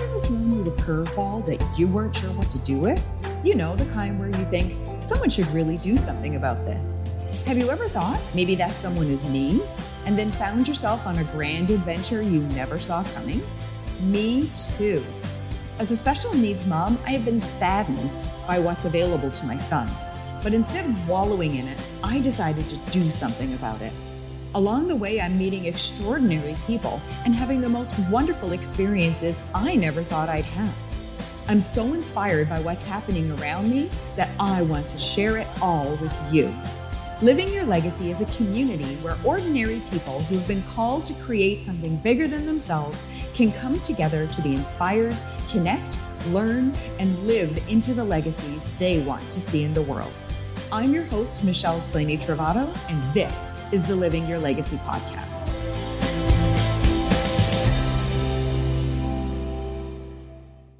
ever thrown you curveball that you weren't sure what to do with? You know, the kind where you think someone should really do something about this. Have you ever thought maybe that someone is me and then found yourself on a grand adventure you never saw coming? Me too. As a special needs mom, I have been saddened by what's available to my son. But instead of wallowing in it, I decided to do something about it. Along the way, I'm meeting extraordinary people and having the most wonderful experiences I never thought I'd have. I'm so inspired by what's happening around me that I want to share it all with you. Living Your Legacy is a community where ordinary people who've been called to create something bigger than themselves can come together to be inspired, connect, learn, and live into the legacies they want to see in the world. I'm your host, Michelle Slaney Travato, and this is the Living Your Legacy podcast.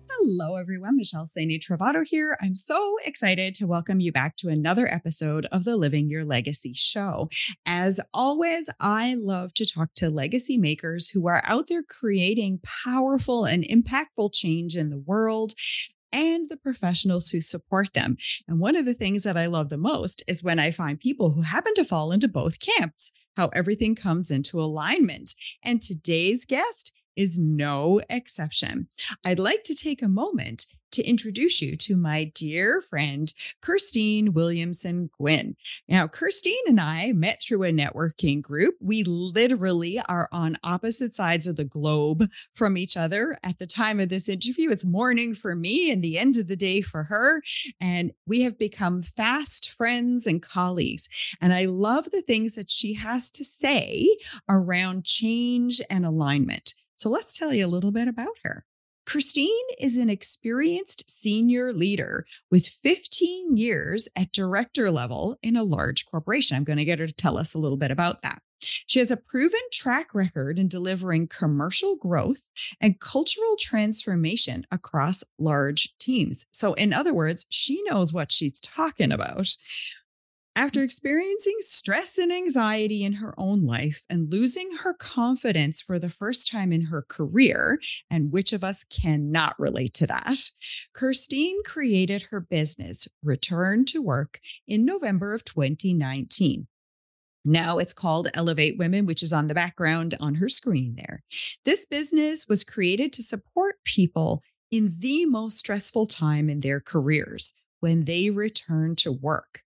Hello, everyone. Michelle Slaney Travato here. I'm so excited to welcome you back to another episode of the Living Your Legacy show. As always, I love to talk to legacy makers who are out there creating powerful and impactful change in the world and the professionals who support them. And one of the things that I love the most is when I find people who happen to fall into both camps, how everything comes into alignment. And today's guest is no exception. I'd like to take a moment to introduce you to my dear friend, Kirsteen Williamson Guinn. Now, Kirsteen and I met through a networking group. We literally are on opposite sides of the globe from each other. At the time of this interview, it's morning for me and the end of the day for her. And we have become fast friends and colleagues. And I love the things that she has to say around change and alignment. So let's tell you a little bit about her. Kirsteen is an experienced senior leader with 15 years at director level in a large corporation. I'm going to get her to tell us a little bit about that. She has a proven track record in delivering commercial growth and cultural transformation across large teams. So, in other words, she knows what she's talking about. After experiencing stress and anxiety in her own life and losing her confidence for the first time in her career, and which of us cannot relate to that, Kirsteen created her business, Return to Work, in November of 2019. Now it's called Elevate Women, which is on the background on her screen there. This business was created to support people in the most stressful time in their careers when they return to work.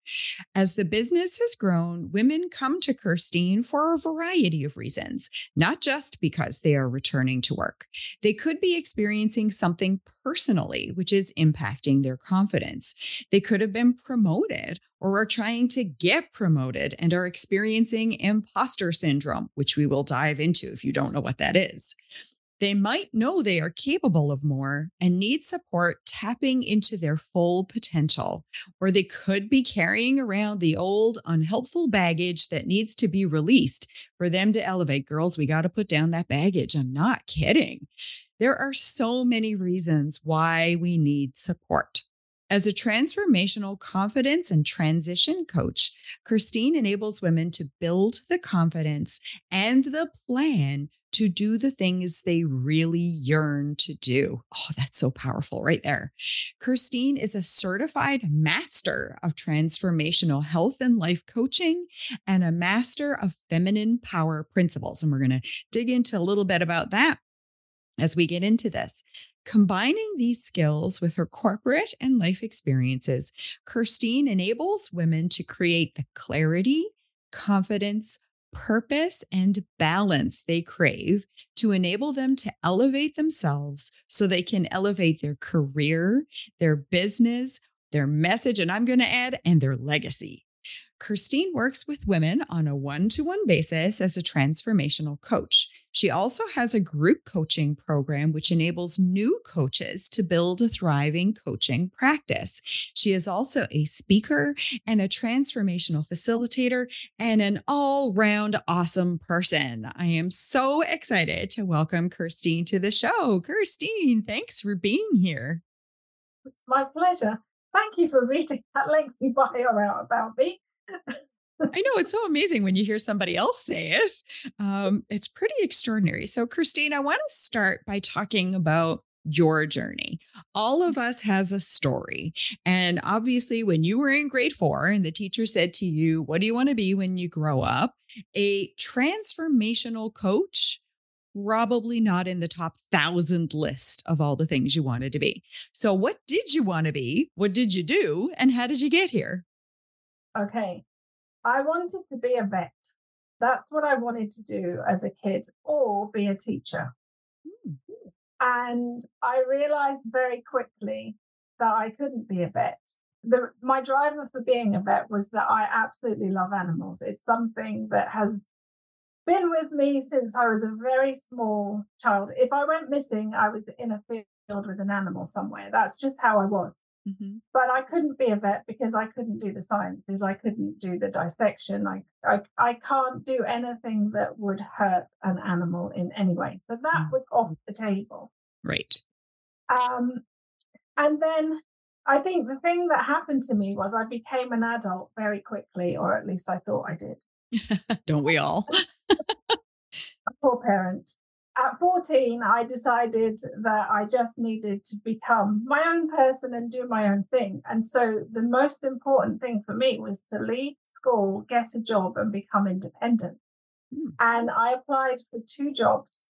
As the business has grown, women come to Kirsteen for a variety of reasons, not just because they are returning to work. They could be experiencing something personally, which is impacting their confidence. They could have been promoted or are trying to get promoted and are experiencing imposter syndrome, which we will dive into if you don't know what that is. They might know they are capable of more and need support tapping into their full potential, or they could be carrying around the old unhelpful baggage that needs to be released for them to elevate. Girls, we got to put down that baggage. I'm not kidding. There are so many reasons why we need support. As a transformational confidence and transition coach, Kirsteen enables women to build the confidence and the plan to do the things they really yearn to do. Oh, that's so powerful right there. Kirsteen is a certified master of transformational health and life coaching and a master of feminine power principles. And we're going to dig into a little bit about that as we get into this. Combining these skills with her corporate and life experiences, Kirsteen enables women to create the clarity, confidence, purpose and balance they crave to enable them to elevate themselves so they can elevate their career, their business, their message, and I'm going to add, and their legacy. Kirsteen works with women on a one to one basis as a transformational coach. She also has a group coaching program, which enables new coaches to build a thriving coaching practice. She is also a speaker and a transformational facilitator and an all round awesome person. I am so excited to welcome Kirsteen to the show. Kirsteen, thanks for being here. It's my pleasure. Thank you for reading that lengthy bio out about me. I know it's so amazing when you hear somebody else say it. Um, it's pretty extraordinary. So, Kirsteen, I want to start by talking about your journey. All of us has a story. And obviously when you were in grade 4 and the teacher said to you, "What do you want to be when you grow up?" a transformational coach probably not in the top 1000 list of all the things you wanted to be. So what did you want to be? What did you do and how did you get here? Okay. I wanted to be a vet. That's what I wanted to do as a kid or be a teacher. Hmm. And I realized very quickly that I couldn't be a vet. The, my driver for being a vet was that I absolutely love animals. It's something that has been with me since I was a very small child. If I went missing, I was in a field with an animal somewhere. That's just how I was. Mm-hmm. But I couldn't be a vet because I couldn't do the sciences. I couldn't do the dissection. I, I, I can't do anything that would hurt an animal in any way. So that mm-hmm. was off the table. Right. Um, and then I think the thing that happened to me was I became an adult very quickly, or at least I thought I did. Don't we all? poor parent at 14, I decided that I just needed to become my own person and do my own thing. And so the most important thing for me was to leave school, get a job, and become independent. Mm. And I applied for two jobs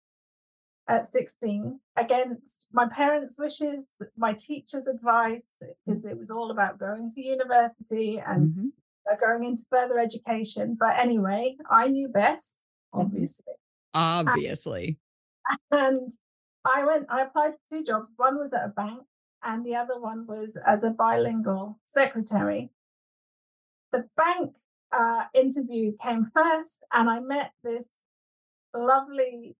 at 16 against my parents' wishes, my teacher's advice, because it was all about going to university and mm-hmm. going into further education. But anyway, I knew best, mm-hmm. obviously. Obviously and I went, I applied for two jobs. One was at a bank, and the other one was as a bilingual secretary. The bank uh, interview came first, and I met this lovely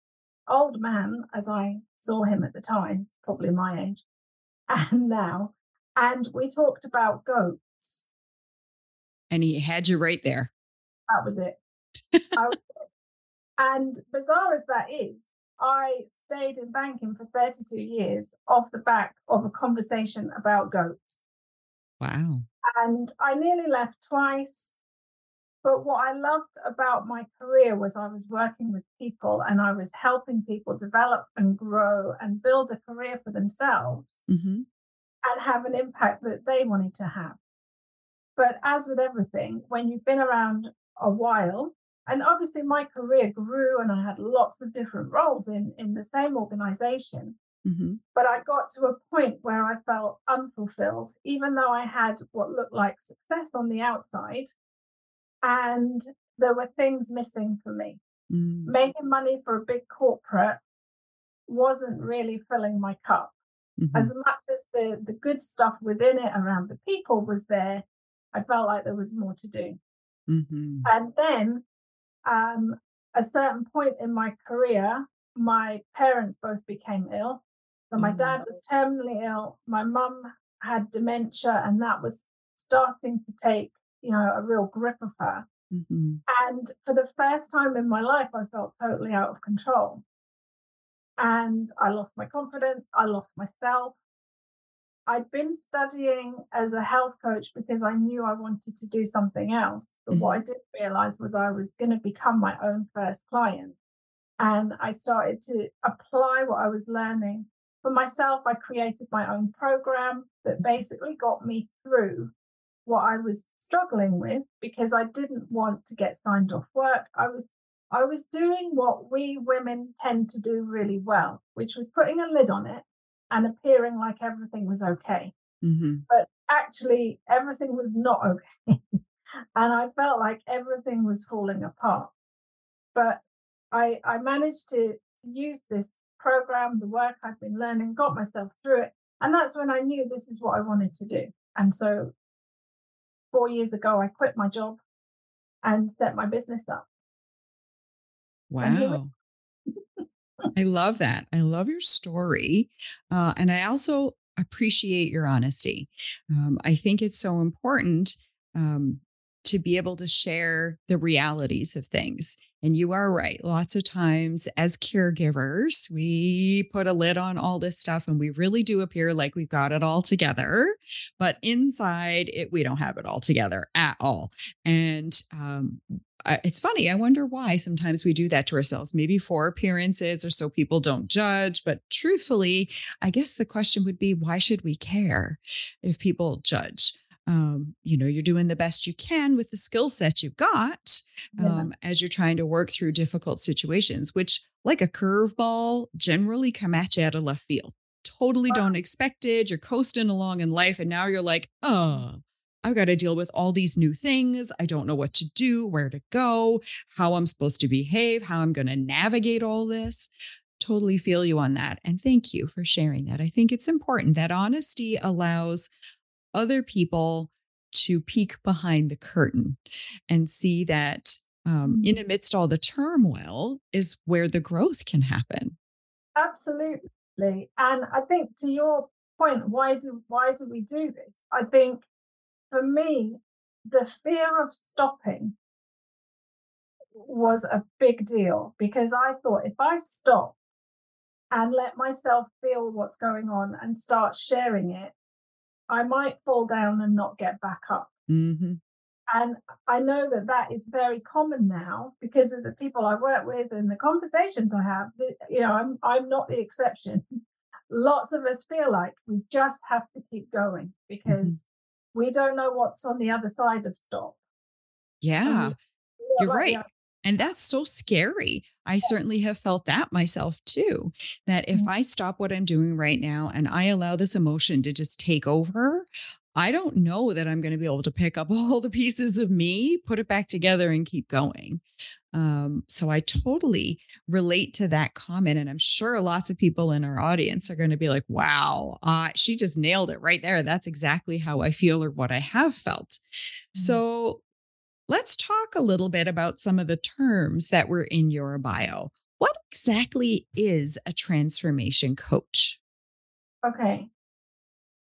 old man, as I saw him at the time, probably my age, and now, and we talked about goats. And he had you right there. That was it. was, and bizarre as that is, I stayed in banking for 32 years off the back of a conversation about goats. Wow. And I nearly left twice. But what I loved about my career was I was working with people and I was helping people develop and grow and build a career for themselves mm-hmm. and have an impact that they wanted to have. But as with everything, when you've been around a while, and obviously my career grew and i had lots of different roles in in the same organization mm-hmm. but i got to a point where i felt unfulfilled even though i had what looked like success on the outside and there were things missing for me mm. making money for a big corporate wasn't really filling my cup mm-hmm. as much as the the good stuff within it around the people was there i felt like there was more to do mm-hmm. and then um, a certain point in my career, my parents both became ill. So my dad mm. was terminally ill. My mum had dementia, and that was starting to take, you know, a real grip of her. Mm-hmm. And for the first time in my life, I felt totally out of control. And I lost my confidence. I lost myself. I'd been studying as a health coach because I knew I wanted to do something else. But mm-hmm. what I didn't realize was I was going to become my own first client. And I started to apply what I was learning. For myself, I created my own program that basically got me through what I was struggling with because I didn't want to get signed off work. I was I was doing what we women tend to do really well, which was putting a lid on it and appearing like everything was okay. Mm-hmm. But actually, everything was not okay. and I felt like everything was falling apart. But I, I managed to use this program, the work I've been learning, got myself through it. And that's when I knew this is what I wanted to do. And so four years ago, I quit my job and set my business up. Wow. I love that. I love your story. Uh, and I also appreciate your honesty. Um, I think it's so important um, to be able to share the realities of things. And you are right. Lots of times, as caregivers, we put a lid on all this stuff and we really do appear like we've got it all together. But inside it, we don't have it all together at all. And um, it's funny. I wonder why sometimes we do that to ourselves, maybe for appearances or so people don't judge. But truthfully, I guess the question would be why should we care if people judge? Um, you know, you're doing the best you can with the skill set you've got um, yeah. as you're trying to work through difficult situations, which, like a curveball, generally come at you out of left field. Totally don't expect it. You're coasting along in life, and now you're like, oh, I've got to deal with all these new things. I don't know what to do, where to go, how I'm supposed to behave, how I'm going to navigate all this. Totally feel you on that. And thank you for sharing that. I think it's important that honesty allows other people to peek behind the curtain and see that um, in mm-hmm. amidst all the turmoil is where the growth can happen. Absolutely. And I think to your point, why do why do we do this? I think for me, the fear of stopping was a big deal because I thought if I stop and let myself feel what's going on and start sharing it, I might fall down and not get back up. Mm-hmm. And I know that that is very common now because of the people I work with and the conversations I have. You know, I'm I'm not the exception. Lots of us feel like we just have to keep going mm-hmm. because we don't know what's on the other side of stop. Yeah, you're right. And that's so scary. I certainly have felt that myself too. That if mm-hmm. I stop what I'm doing right now and I allow this emotion to just take over, I don't know that I'm going to be able to pick up all the pieces of me, put it back together, and keep going. Um, so I totally relate to that comment. And I'm sure lots of people in our audience are going to be like, wow, uh, she just nailed it right there. That's exactly how I feel or what I have felt. Mm-hmm. So let's talk a little bit about some of the terms that were in your bio. What exactly is a transformation coach? Okay.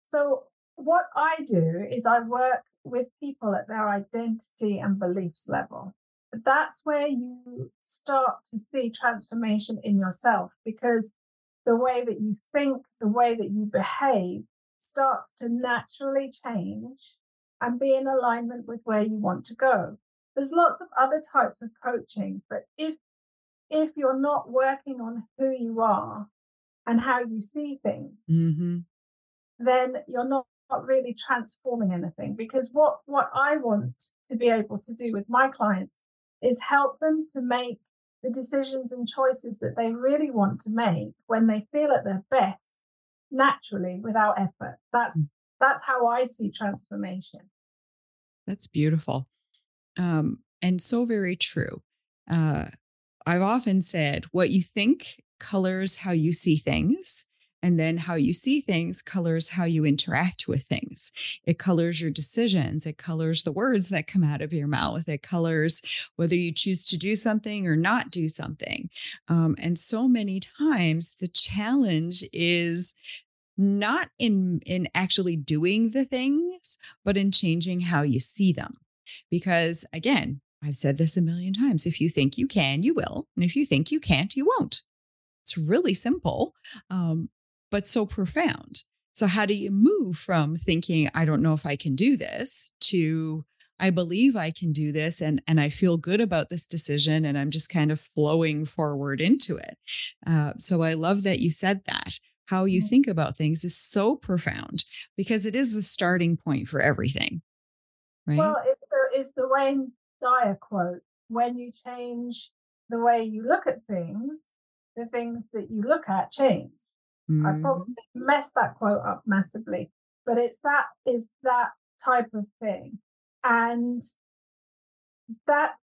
So, what I do is I work with people at their identity and beliefs level that's where you start to see transformation in yourself because the way that you think, the way that you behave starts to naturally change and be in alignment with where you want to go. There's lots of other types of coaching, but if if you're not working on who you are and how you see things, mm-hmm. then you're not, not really transforming anything. Because what what I want to be able to do with my clients is help them to make the decisions and choices that they really want to make when they feel at their best naturally without effort that's mm. that's how i see transformation that's beautiful um, and so very true uh, i've often said what you think colors how you see things and then how you see things colors how you interact with things. It colors your decisions. It colors the words that come out of your mouth. It colors whether you choose to do something or not do something. Um, and so many times the challenge is not in in actually doing the things but in changing how you see them because again i've said this a million times if you think you can you will and if you think you can't you won't it's really simple um, but so profound. So, how do you move from thinking, I don't know if I can do this to I believe I can do this and, and I feel good about this decision and I'm just kind of flowing forward into it. Uh, so I love that you said that. How you mm-hmm. think about things is so profound because it is the starting point for everything. Right. Well, it's the, it's the Wayne Dyer quote when you change the way you look at things, the things that you look at change. Mm. I probably messed that quote up massively, but it's that is that type of thing. And that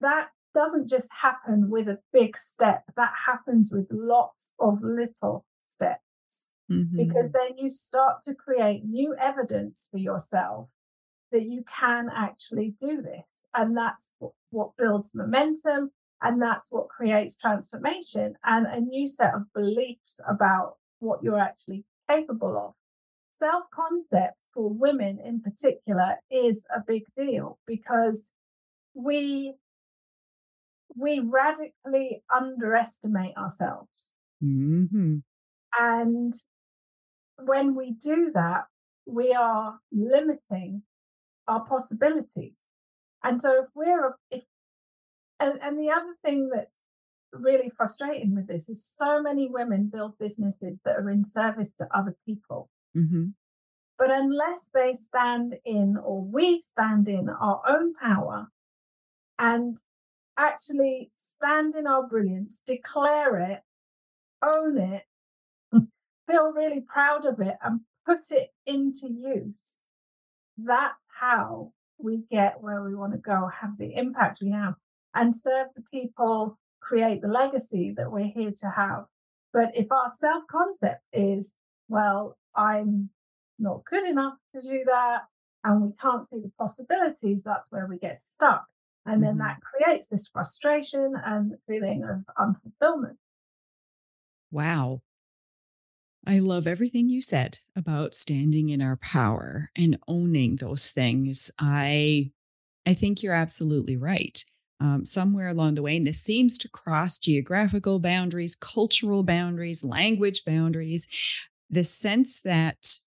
that doesn't just happen with a big step. That happens with lots of little steps. Mm-hmm. Because then you start to create new evidence for yourself that you can actually do this. And that's what, what builds momentum and that's what creates transformation and a new set of beliefs about what you're actually capable of. Self concept for women in particular is a big deal because we we radically underestimate ourselves. Mm-hmm. And when we do that, we are limiting our possibilities. And so if we're if And, and the other thing that's really frustrating with this is so many women build businesses that are in service to other people. Mm-hmm. But unless they stand in, or we stand in our own power and actually stand in our brilliance, declare it, own it, feel really proud of it, and put it into use, that's how we get where we want to go, have the impact we have, and serve the people, create the legacy that we're here to have. But if our self concept is, well, I'm not good enough to do that, and we can't see the possibilities, that's where we get stuck. And then mm-hmm. that creates this frustration and feeling of unfulfillment. Wow. I love everything you said about standing in our power and owning those things. I I think you're absolutely right. Um, somewhere along the way, and this seems to cross geographical boundaries, cultural boundaries, language boundaries, the sense that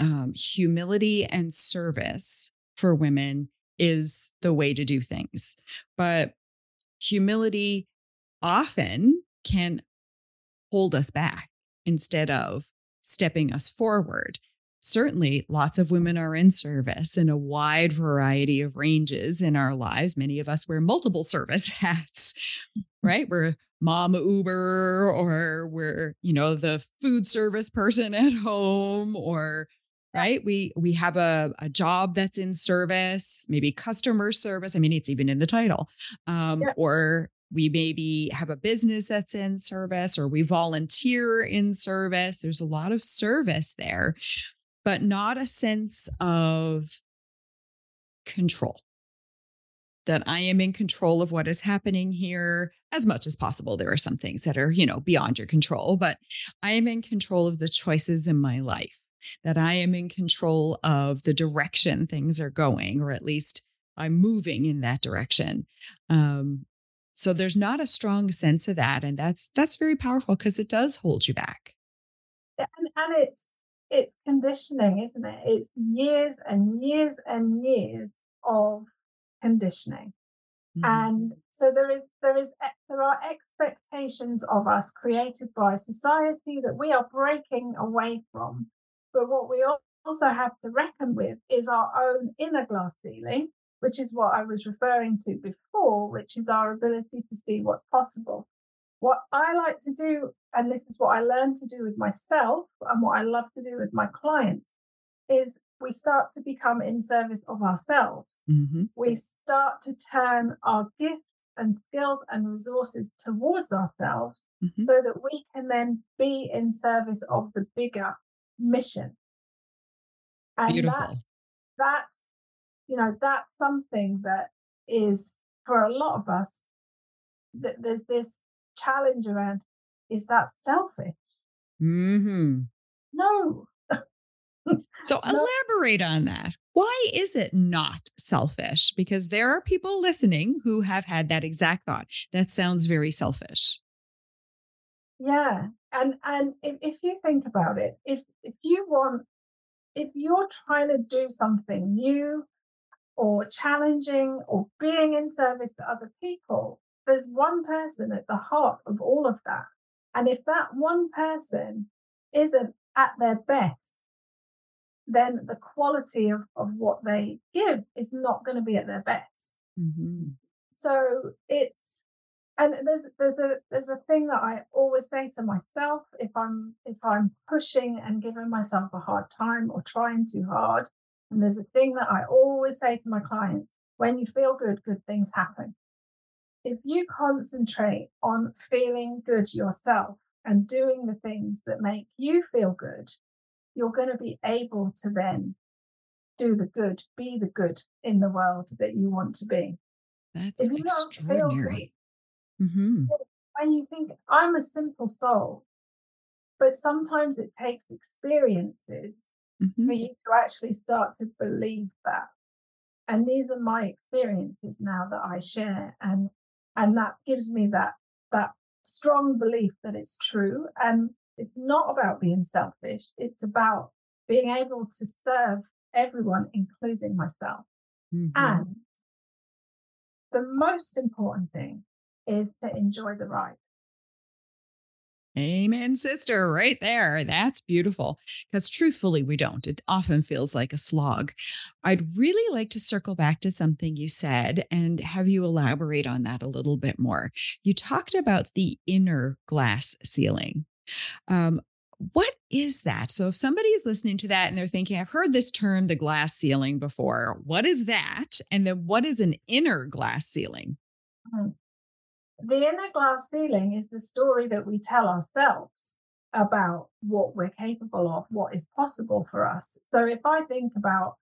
um, humility and service for women is the way to do things. But humility often can hold us back instead of stepping us forward. Certainly, lots of women are in service in a wide variety of ranges in our lives. Many of us wear multiple service hats, right? We're mom Uber, or we're, you know, the food service person at home, or right we we have a, a job that's in service maybe customer service i mean it's even in the title um, yeah. or we maybe have a business that's in service or we volunteer in service. There's a lot of service there, but not a sense of control. That I am in control of what is happening here as much as possible. There are some things that are, you know, beyond your control, but I am in control of the choices in my life, that I am in control of the direction things are going, or at least I'm moving in that direction. Um, so there's not a strong sense of that. And that's that's very powerful because it does hold you back. And, and it's it's conditioning, isn't it? It's years and years and years of conditioning. Mm-hmm. And so there is there is there are expectations of us created by society that we are breaking away from. But what we also have to reckon with is our own inner glass ceiling which is what I was referring to before, which is our ability to see what's possible. What I like to do, and this is what I learned to do with myself and what I love to do with my clients, is we start to become in service of ourselves. Mm-hmm. We start to turn our gifts and skills and resources towards ourselves mm-hmm. so that we can then be in service of the bigger mission. And Beautiful. That's, that's you know, that's something that is for a lot of us, that there's this challenge around is that selfish? Mm-hmm. No. so no. elaborate on that. Why is it not selfish? Because there are people listening who have had that exact thought. That sounds very selfish. Yeah. And and if, if you think about it, if if you want if you're trying to do something new or challenging or being in service to other people, there's one person at the heart of all of that. And if that one person isn't at their best, then the quality of, of what they give is not going to be at their best. Mm-hmm. So it's and there's there's a there's a thing that I always say to myself if I'm if I'm pushing and giving myself a hard time or trying too hard, and there's a thing that I always say to my clients when you feel good, good things happen. If you concentrate on feeling good yourself and doing the things that make you feel good, you're going to be able to then do the good, be the good in the world that you want to be. That's if you extraordinary. Good, mm-hmm. When you think, I'm a simple soul, but sometimes it takes experiences mm-hmm. for you to actually start to believe that. And these are my experiences now that I share. And and that gives me that that strong belief that it's true. And it's not about being selfish. It's about being able to serve everyone, including myself. Mm-hmm. And the most important thing is to enjoy the ride. Amen, sister, right there. That's beautiful. Because truthfully, we don't. It often feels like a slog. I'd really like to circle back to something you said and have you elaborate on that a little bit more. You talked about the inner glass ceiling. Um, what is that? So, if somebody is listening to that and they're thinking, I've heard this term, the glass ceiling, before, what is that? And then what is an inner glass ceiling? The inner glass ceiling is the story that we tell ourselves about what we're capable of, what is possible for us. So if I think about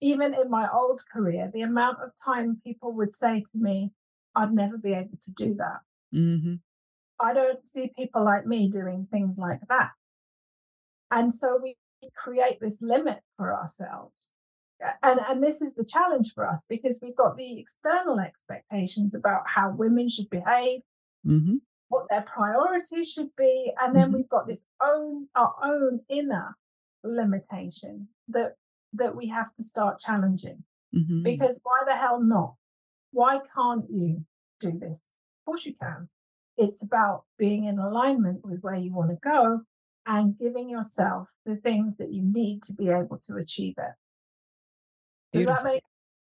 even in my old career, the amount of time people would say to me, I'd never be able to do that. Mm-hmm. I don't see people like me doing things like that. And so we create this limit for ourselves and and this is the challenge for us because we've got the external expectations about how women should behave mm-hmm. what their priorities should be and then mm-hmm. we've got this own our own inner limitations that that we have to start challenging mm-hmm. because why the hell not why can't you do this of course you can it's about being in alignment with where you want to go and giving yourself the things that you need to be able to achieve it does Beautiful. that make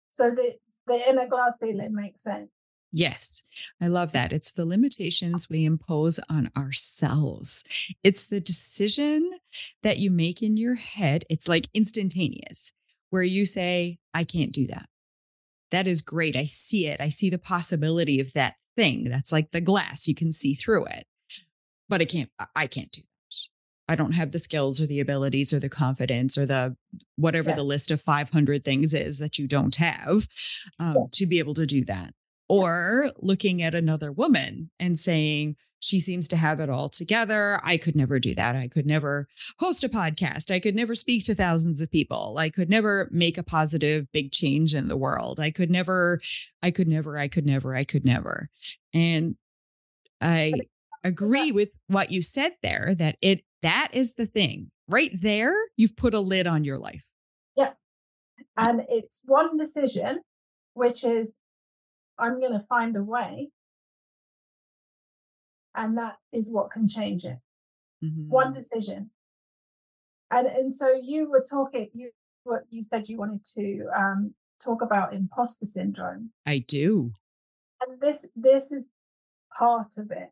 so the the inner glass ceiling makes sense? Yes, I love that. It's the limitations we impose on ourselves. It's the decision that you make in your head. It's like instantaneous, where you say, I can't do that. That is great. I see it. I see the possibility of that thing. That's like the glass. You can see through it. But I can't, I can't do I don't have the skills or the abilities or the confidence or the whatever yeah. the list of 500 things is that you don't have um, yeah. to be able to do that. Or looking at another woman and saying, she seems to have it all together. I could never do that. I could never host a podcast. I could never speak to thousands of people. I could never make a positive big change in the world. I could never, I could never, I could never, I could never. And I agree with what you said there that it that is the thing. Right there, you've put a lid on your life. Yeah. And it's one decision, which is I'm going to find a way. And that is what can change it. Mm-hmm. One decision. And and so you were talking, you what you said you wanted to um, talk about imposter syndrome. I do. And this this is part of it.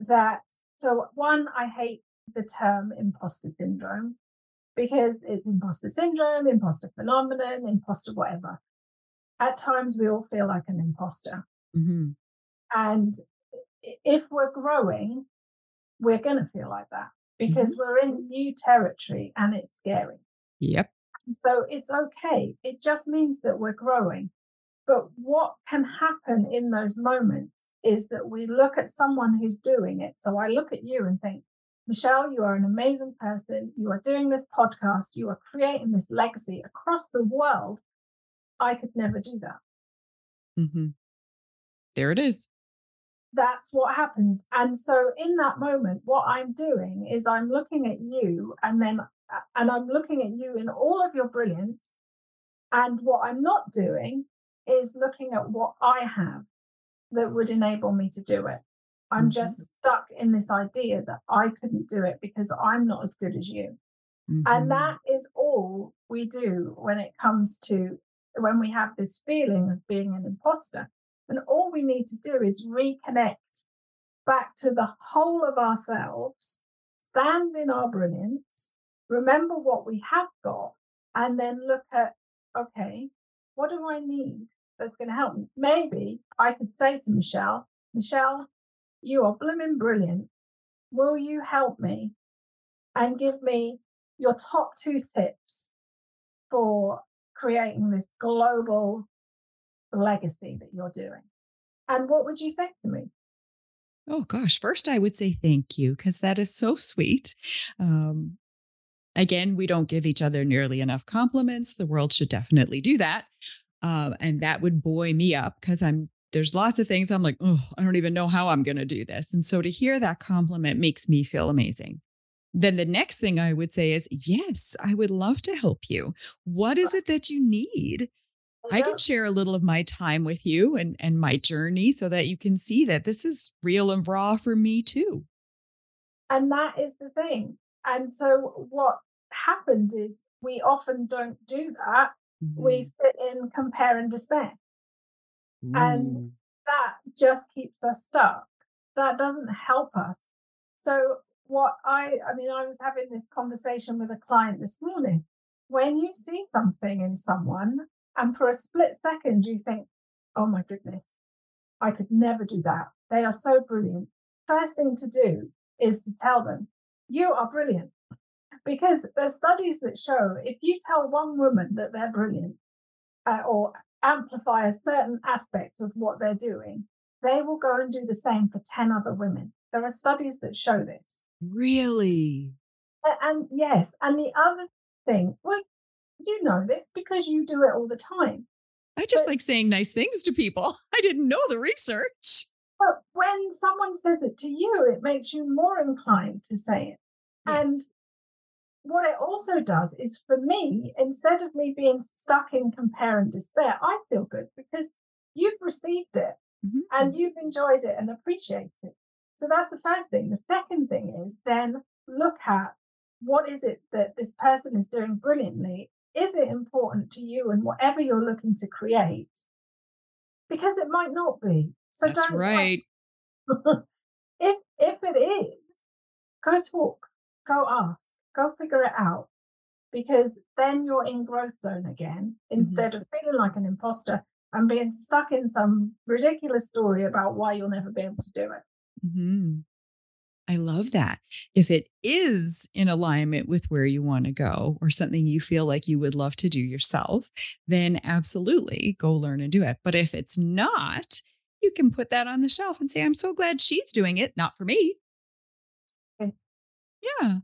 That so one, I hate the term imposter syndrome because it's imposter syndrome, imposter phenomenon, imposter whatever. At times, we all feel like an imposter. Mm-hmm. And if we're growing, we're going to feel like that because mm-hmm. we're in new territory and it's scary. Yep. So it's okay. It just means that we're growing. But what can happen in those moments is that we look at someone who's doing it. So I look at you and think, Michelle, you are an amazing person. You are doing this podcast. You are creating this legacy across the world. I could never do that. Mm-hmm. There it is. That's what happens. And so, in that moment, what I'm doing is I'm looking at you and then, uh, and I'm looking at you in all of your brilliance. And what I'm not doing is looking at what I have that would enable me to do it. I'm mm-hmm. just stuck in this idea that I couldn't do it because I'm not as good as you. Mm-hmm. And that is all we do when it comes to when we have this feeling of being an imposter. And all we need to do is reconnect back to the whole of ourselves, stand in our brilliance, remember what we have got, and then look at, okay, what do I need that's going to help me? Maybe I could say to Michelle, Michelle, you are blooming brilliant. Will you help me and give me your top two tips for creating this global legacy that you're doing? And what would you say to me? Oh gosh, first I would say thank you because that is so sweet. Um, again, we don't give each other nearly enough compliments. The world should definitely do that. Um, and that would buoy me up because I'm there's lots of things I'm like, oh, I don't even know how I'm going to do this. And so to hear that compliment makes me feel amazing. Then the next thing I would say is, yes, I would love to help you. What is it that you need? I can share a little of my time with you and and my journey so that you can see that this is real and raw for me too. And that is the thing. And so what happens is we often don't do that. Mm-hmm. We sit in compare and despair. Ooh. And that just keeps us stuck. That doesn't help us. So what I I mean, I was having this conversation with a client this morning. When you see something in someone and for a split second you think, oh my goodness, I could never do that. They are so brilliant. First thing to do is to tell them, you are brilliant. Because there's studies that show if you tell one woman that they're brilliant uh, or amplify a certain aspect of what they're doing, they will go and do the same for 10 other women. There are studies that show this. Really? And, yes. And the other thing, well, you know this because you do it all the time. I just but, like saying nice things to people. I didn't know the research. But when someone says it to you, it makes you more inclined to say it. Yes. What it also does is for me, instead of me being stuck in compare and despair, I feel good because you've received it mm-hmm. and you've enjoyed it and appreciated it. So that's the first thing. The second thing is then look at what is it that this person is doing brilliantly? Is it important to you and whatever you're looking to create? Because it might not be. So That's don't right. if if it is, go talk, go ask, go figure it out. Because then you're in growth zone again mm-hmm. instead mm-hmm. of feeling like an imposter and being stuck in some ridiculous story about why you'll never be able to do it. Mm-hmm. I love that. If it is in alignment with where you want to go or something you feel like you would love to do yourself, then absolutely go learn and do it. But if it's not, you can put that on the shelf and say, I'm so glad she's doing it, not for me. Okay. Yeah.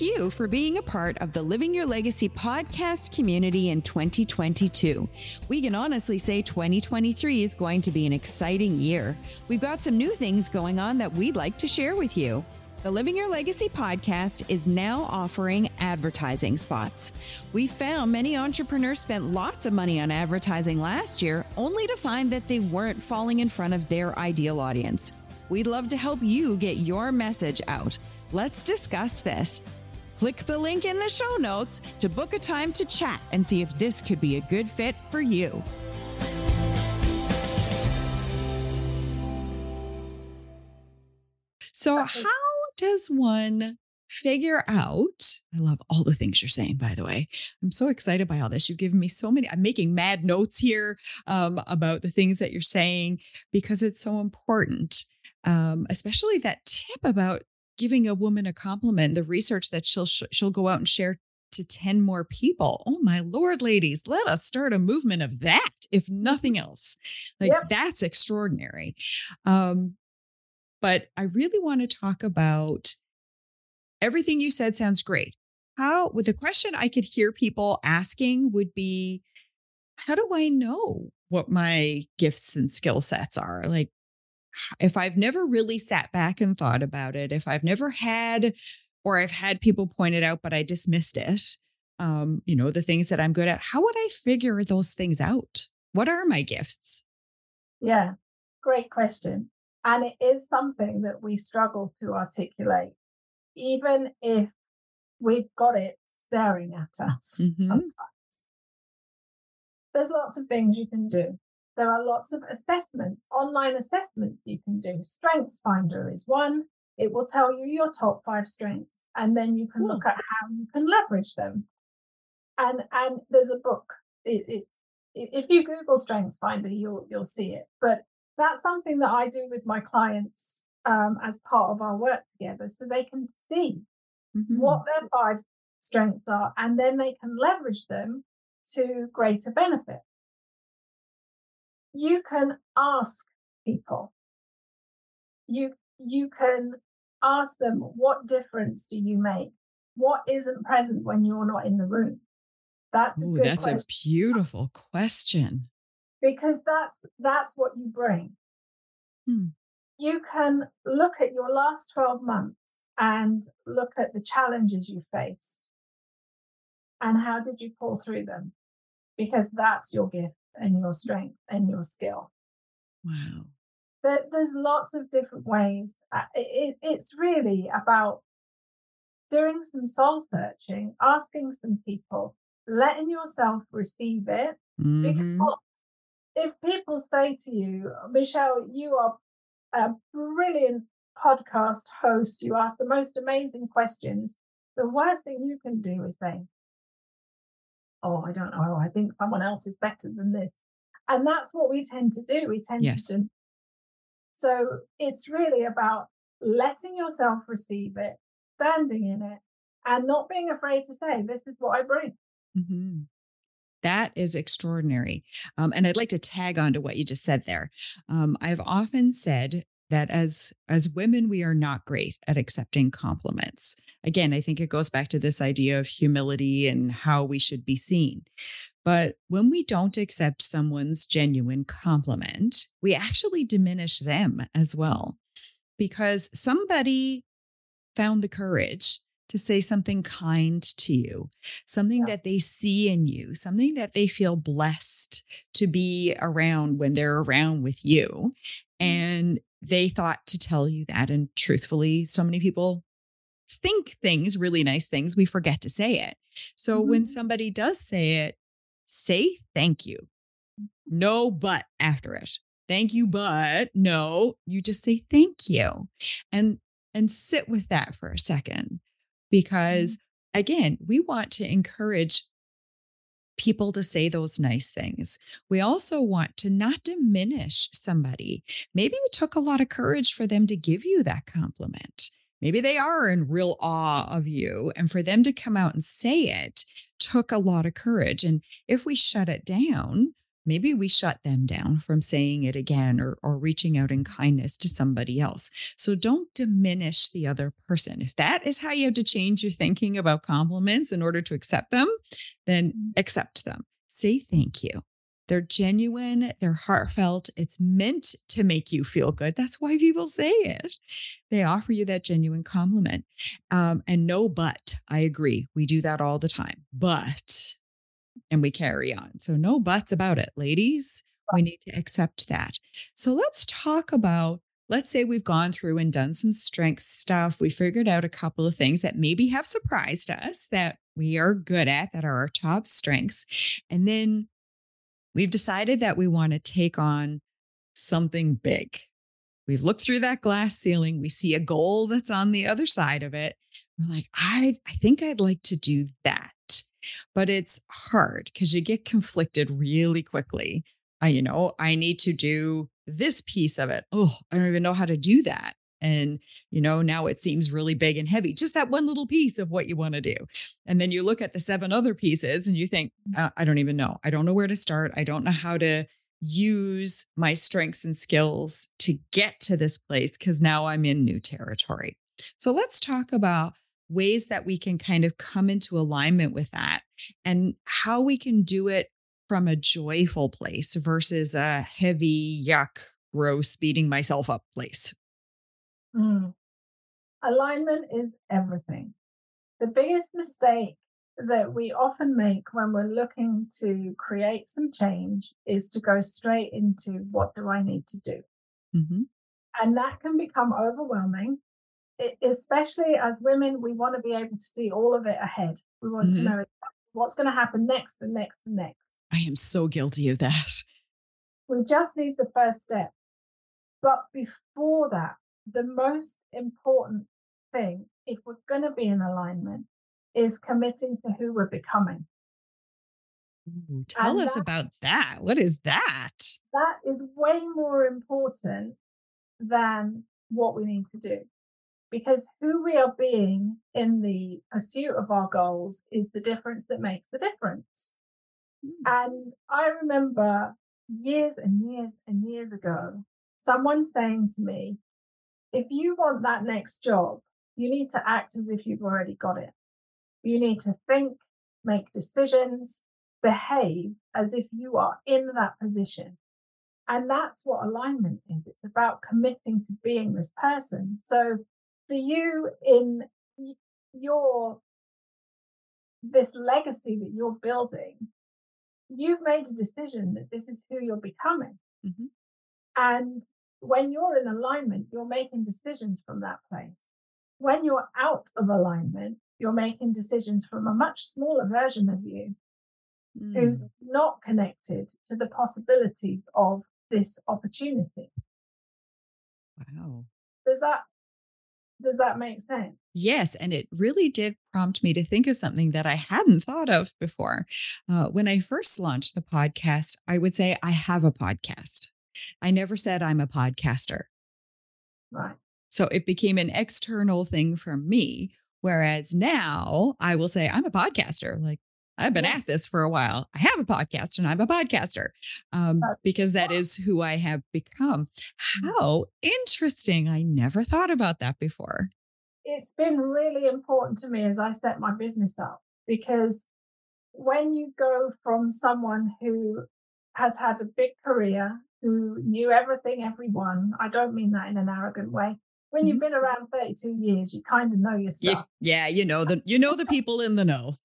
You for being a part of the Living Your Legacy podcast community in 2022. We can honestly say 2023 is going to be an exciting year. We've got some new things going on that we'd like to share with you. The Living Your Legacy podcast is now offering advertising spots. We found many entrepreneurs spent lots of money on advertising last year, only to find that they weren't falling in front of their ideal audience. We'd love to help you get your message out. Let's discuss this. Click the link in the show notes to book a time to chat and see if this could be a good fit for you. So, how does one figure out? I love all the things you're saying, by the way. I'm so excited by all this. You've given me so many, I'm making mad notes here um, about the things that you're saying because it's so important. Um, especially that tip about giving a woman a compliment, the research that she'll she'll go out and share to 10 more people. Oh my lord, ladies, let us start a movement of that if nothing else. Like yep. that's extraordinary. Um but I really want to talk about everything you said sounds great. How, with the question I could hear people asking would be, how do I know what my gifts and skill sets are? Like, if I've never really sat back and thought about it, if I've never had, or I've had people point it out, but I dismissed it, um, you know, the things that I'm good at, how would I figure those things out? What are my gifts? Yeah, great question. And it is something that we struggle to articulate, even if we've got it staring at us mm-hmm. sometimes. There's lots of things you can do. There are lots of assessments, online assessments you can do. Strengths Finder is one. It will tell you your top five strengths, and then you can look at how you can leverage them. And and there's a book. It, it, if you Google Strengths Finder, you'll you'll see it. But that's something that I do with my clients um, as part of our work together so they can see mm-hmm. what their five strengths are and then they can leverage them to greater benefit. You can ask people. You you can ask them what difference do you make? What isn't present when you're not in the room? That's a Ooh, that's question. a beautiful question because that's that's what you bring. Hmm. You can look at your last 12 months and look at the challenges you faced. and how did you pull through them? Because that's your gift and your strength and your skill. Wow. There, there's lots of different ways. Uh, it, it's really about doing some soul searching, asking some people, letting yourself receive it. Mhm. Because if people say to you, Michelle, you are a brilliant podcast host, you ask the most amazing questions, the worst thing you can do is say, Oh, I don't know. I think someone else is better than this. And that's what we tend to do. We tend Yes. to. So it's really about letting yourself receive it, standing in it, and not being afraid to say, This is what I bring. Mhm. That is extraordinary. Um, and I'd like to tag on to what you just said there. Um, I've often said that as as women, we are not great at accepting compliments. Again, I think it goes back to this idea of humility and how we should be seen. But when we don't accept someone's genuine compliment, we actually diminish them as well. Because somebody found the courage to say something kind to you, something Yeah. that they see in you, something that they feel blessed to be around when they're around with you. Mm-hmm. And they thought to tell you that. And truthfully, so many people think things, really nice things, we forget to say it. So when Mhm. somebody does say it, say thank you. No but after it. Thank you, but no, you just say thank you. And and sit with that for a second because again, we want to encourage people to say those nice things. We also want to not diminish somebody. Maybe it took a lot of courage for them to give you that compliment. Maybe they are in real awe of you. And for them to come out and say it took a lot of courage. And if we shut it down, maybe we shut them down from saying it again or, or reaching out in kindness to somebody else. So don't diminish the other person. If that is how you have to change your thinking about compliments in order to accept them, then accept them. Say thank you. They're genuine, they're heartfelt. It's meant to make you feel good. That's why people say it. They offer you that genuine compliment. Um, and no, but I agree. We do that all the time. But, and we carry on. So, no buts about it, ladies. We need to accept that. So, let's talk about let's say we've gone through and done some strength stuff. We figured out a couple of things that maybe have surprised us that we are good at, that are our top strengths. And then we've decided that we want to take on something big. We've looked through that glass ceiling. We see a goal that's on the other side of it. We're like, I, I think I'd like to do that. But it's hard because you get conflicted really quickly. I, you know, I need to do this piece of it. Oh, I don't even know how to do that. And, you know, now it seems really big and heavy, just that one little piece of what you want to do. And then you look at the seven other pieces and you think, uh, I don't even know. I don't know where to start. I don't know how to use my strengths and skills to get to this place because now I'm in new territory. So let's talk about ways that we can kind of come into alignment with that and how we can do it from a joyful place versus a heavy, yuck, gross, beating myself up place. Mm. Alignment is everything. The biggest mistake that we often make when we're looking to create some change is to go straight into what do I need to do? Mm-hmm. And that can become overwhelming. Especially as women, we want to be able to see all of it ahead. We want Mhm. to know what's going to happen next and next and next. I am so guilty of that. We just need the first step. But before that, the most important thing, if we're going to be in alignment, is committing to who we're becoming. Ooh, tell And us that- about that. What is that? That is way more important than what we need to do. Because who we are being in the pursuit of our goals is the difference that makes the difference. Mm. And I remember years and years and years ago, someone saying to me, if you want that next job, you need to act as if you've already got it. You need to think, make decisions, behave as if you are in that position. And that's what alignment is. It's about committing to being this person. So for you in your this legacy that you're building, you've made a decision that this is who you're becoming. Mm-hmm. And when you're in alignment, you're making decisions from that place. When you're out of alignment, you're making decisions from a much smaller version of you mm. who's not connected to the possibilities of this opportunity. Wow. Does that does that make sense? Yes. And it really did prompt me to think of something that I hadn't thought of before. Uh, when I first launched the podcast, I would say, I have a podcast. I never said I'm a podcaster. Right. So it became an external thing for me. Whereas now I will say I'm a podcaster. Like I've been yeah. at this for a while. I have a podcast and I'm a podcaster um, because that is who I have become. Mm. How interesting. I never thought about that before. It's been really important to me as I set my business up because when you go from someone who has had a big career who knew everything, everyone. I don't mean that in an arrogant way. When you've mm-hmm. been around 32 years, you kind of know your stuff. Yeah, yeah you know the you know the people in the know.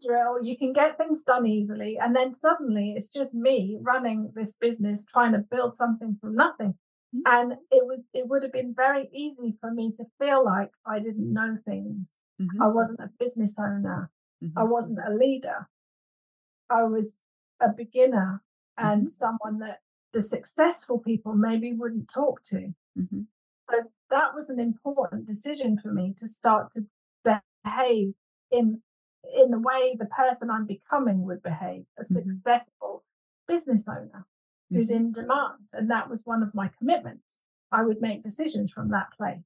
The drill, you can get things done easily. And then suddenly it's just me running this business, trying to build something from nothing. Mm-hmm. And it was it would have been very easy for me to feel like I didn't know things. Mm-hmm. I wasn't a business owner. I mm-hmm. wasn't a leader. I was a beginner and mm-hmm. someone that the successful people maybe wouldn't talk to. Mm-hmm. So that was an important decision for me to start to behave in in the way the person I'm becoming would behave, a mm-hmm. successful business owner who's mm-hmm. in demand. And that was one of my commitments. I would make decisions from that place.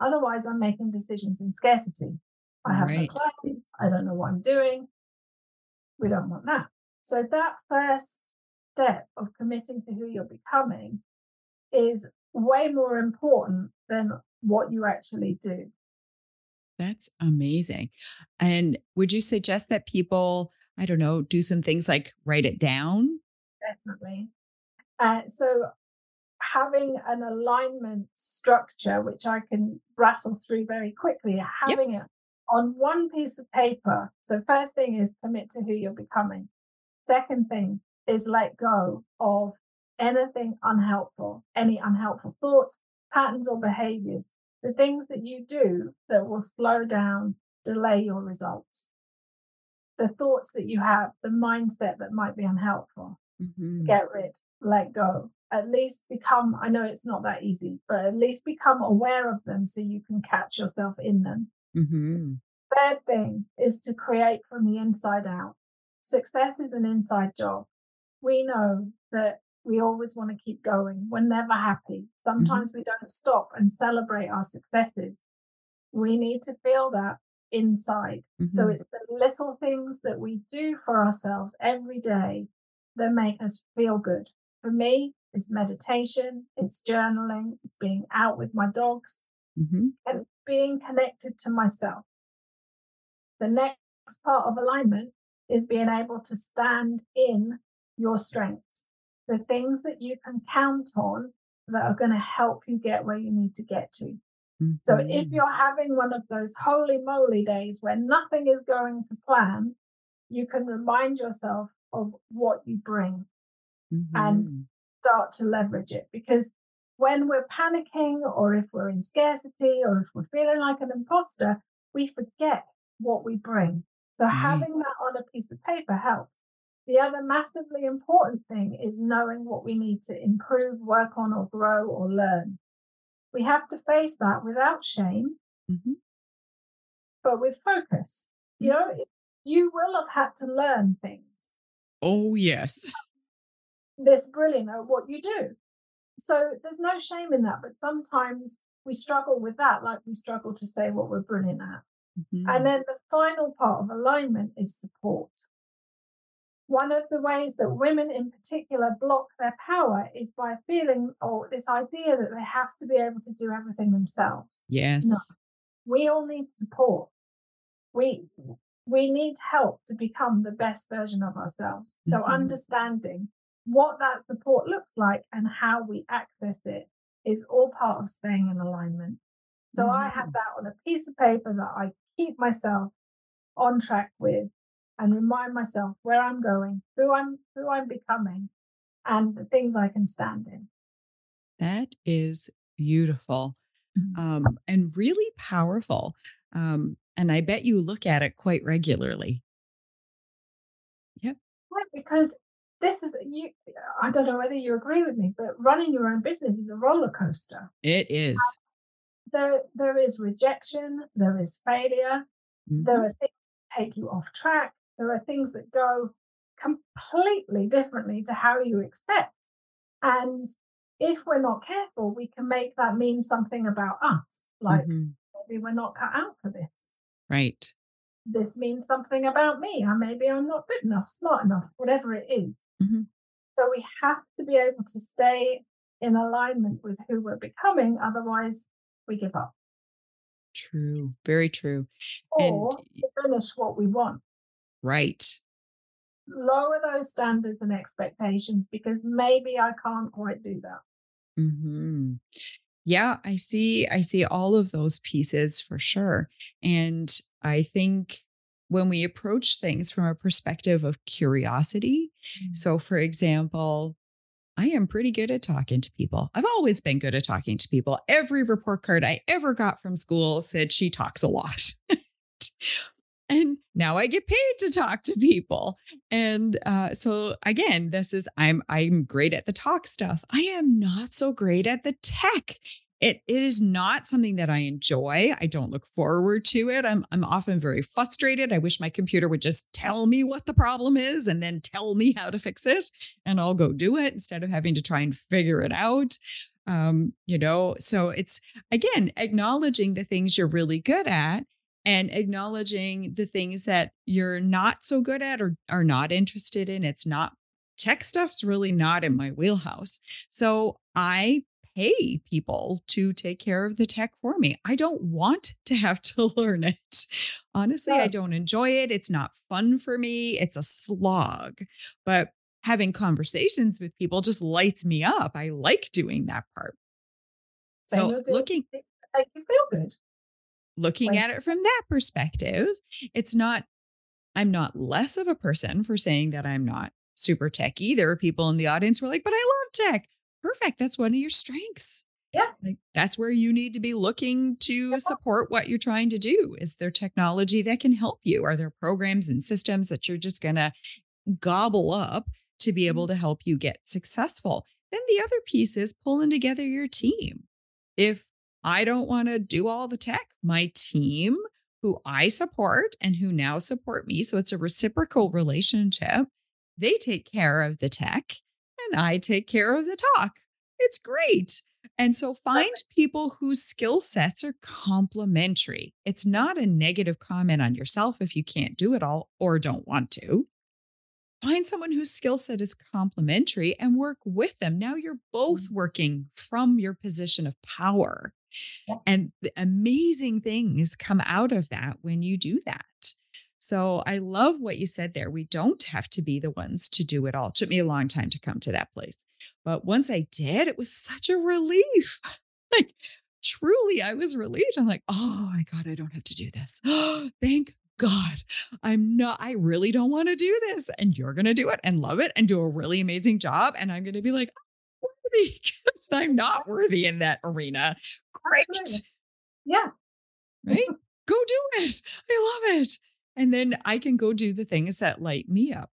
Otherwise, I'm making decisions in scarcity. I have right. no clients. I don't know what I'm doing. We don't want that. So that first step of committing to who you're becoming is way more important than what you actually do. That's amazing. And would you suggest that people, I don't know, do some things like write it down? Definitely. Uh, so, having an alignment structure, which I can rattle through very quickly, having yep. it on one piece of paper. So, first thing is commit to who you're becoming. Second thing, is let go of anything unhelpful, any unhelpful thoughts, patterns, or behaviors, the things that you do that will slow down, delay your results. The thoughts that you have, the mindset that might be unhelpful, mm-hmm. get rid, let go. At least become, I know it's not that easy, but at least become aware of them so you can catch yourself in them. Mm-hmm. Third thing is to create from the inside out. Success is an inside job we know that we always want to keep going. We're never happy. Mm-hmm. Sometimes mm-hmm. we don't stop and celebrate our successes. We need to feel that inside. Mm-hmm. So it's the little things that we do for ourselves every day that make us feel good. For me, it's meditation, it's journaling, it's being out with my dogs, mm-hmm. and being connected to myself. The next part of alignment is being able to stand in your strengths, the things that you can count on that are going to help you get where you need to get to. Mm-hmm. So if mm-hmm. you're having one of those holy moly days where nothing is going to plan, you can remind yourself of what you bring mm-hmm. and start to leverage it. Because when we're panicking, or if we're in scarcity, or if we're feeling like an imposter, we forget what we bring. So mm-hmm. having that on a piece of paper helps. The other massively important thing is knowing what we need to improve, work on, or grow or learn. We have to face that without shame, mm-hmm. but with focus. You know, you will have had to learn things. Oh, yes. This brilliant at what you do. So there's no shame in that, but sometimes we struggle with that, like we struggle to say what we're brilliant at. Mm-hmm. And then the final part of alignment is support. One of the ways that women in particular block their power is by feeling or oh, this idea that they have to be able to do everything themselves. Yes. No, we all need support. We we need help to become the best version of ourselves. So mm-hmm. understanding what that support looks like and how we access it is all part of staying in alignment. So mm-hmm. I have mm-hmm. that on a piece of paper that I keep myself on track with and remind myself where I'm going, who I'm who I'm becoming, and the things I can stand in. That is beautiful mm-hmm. um, and really powerful. Um, and I bet you look at it quite regularly. Yep. Right, because this is you. I don't know whether you agree with me, but running your own business is a roller coaster. It is. Uh, there, there is rejection. There is failure. Mm-hmm. There are things that take you off track. There are things that go completely differently to how you expect. And if we're not careful, we can make that mean something about us. Like mm-hmm. maybe we're not cut out for this. Right. This means something about me. Or maybe I'm not good enough, smart enough, whatever it is. Mm-hmm. So we have to be able to stay in alignment with who we're becoming. Otherwise, we give up. True. Very true. Or and, finish what we want. Right lower those standards and expectations because maybe I can't quite do that. Mm-hmm. Yeah, I see. I see all of those pieces for sure. And I think when we approach things from a perspective of curiosity, mm-hmm. so for example, I am pretty good at talking to people. I've always been good at talking to people. Every report card I ever got from school said she talks a lot. and now i get paid to talk to people and uh, so again this is i'm i'm great at the talk stuff i am not so great at the tech it, it is not something that I enjoy. I don't look forward to it. I'm I'm often very frustrated. I wish my computer would just tell me what the problem is and then tell me how to fix it and I'll go do it instead of having to try and figure it out. Um, you know, so it's again acknowledging the things you're really good at and acknowledging the things that you're not so good at or are not interested in. It's not tech stuff's really not in my wheelhouse. So I pay people to take care of the tech for me. I don't want to have to learn it. Honestly, yeah. I don't enjoy it. It's not fun for me. It's a slog. But having conversations with people just lights me up. I like doing that part. So looking like you feel good looking at it from that perspective, it's not, I'm not less of a person for saying that I'm not super techy. There either. People in the audience were like, but I love tech. Perfect. That's one of your strengths. Yeah. Like that's where you need to be looking to support what you're trying to do. Is there technology that can help you? Are there programs and systems that you're just going to gobble up to be able mm-hmm. to help you get successful? Then the other piece is pulling together your team. If I don't want to do all the tech. My team, who I support and who now support me, so it's a reciprocal relationship, they take care of the tech and I take care of the talk. It's great. And so find people whose skill sets are complementary. It's not a negative comment on yourself if you can't do it all or don't want to. Find someone whose skill set is complementary and work with them. Now you're both mm. working from your position of power. And amazing things come out of that when you do that. So I love what you said there. We don't have to be the ones to do it all. It took me a long time to come to that place. But once I did, it was such a relief. like truly, I was relieved. I'm like, oh my God, I don't have to do this. Thank God, I'm not, I really don't want to do this. And you're going to do it and love it and do a really amazing job. And I'm going to be like, worthy because I'm not worthy in that arena. Great. Yeah. Right? go do it. I love it. And then I can go do the things that light me up.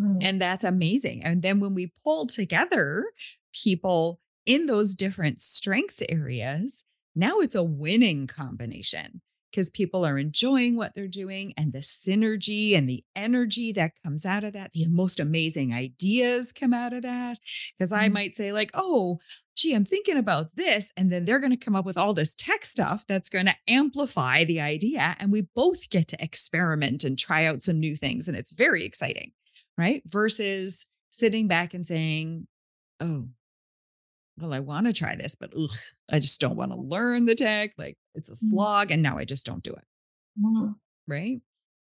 Mm. And that's amazing. And then when we pull together people in those different strengths areas, now it's a winning combination because people are enjoying what they're doing and the synergy and the energy that comes out of that. The most amazing ideas come out of that. Because I mm-hmm. might say, like, oh, gee, I'm thinking about this. And then they're going to come up with all this tech stuff that's going to amplify the idea. And we both get to experiment and try out some new things. And it's very exciting. Right. Versus sitting back and saying, oh, well, I want to try this, but ugh, I just don't want to learn the tech. Like it's a mm-hmm. slog. And now I just don't do it. Mm-hmm. Right.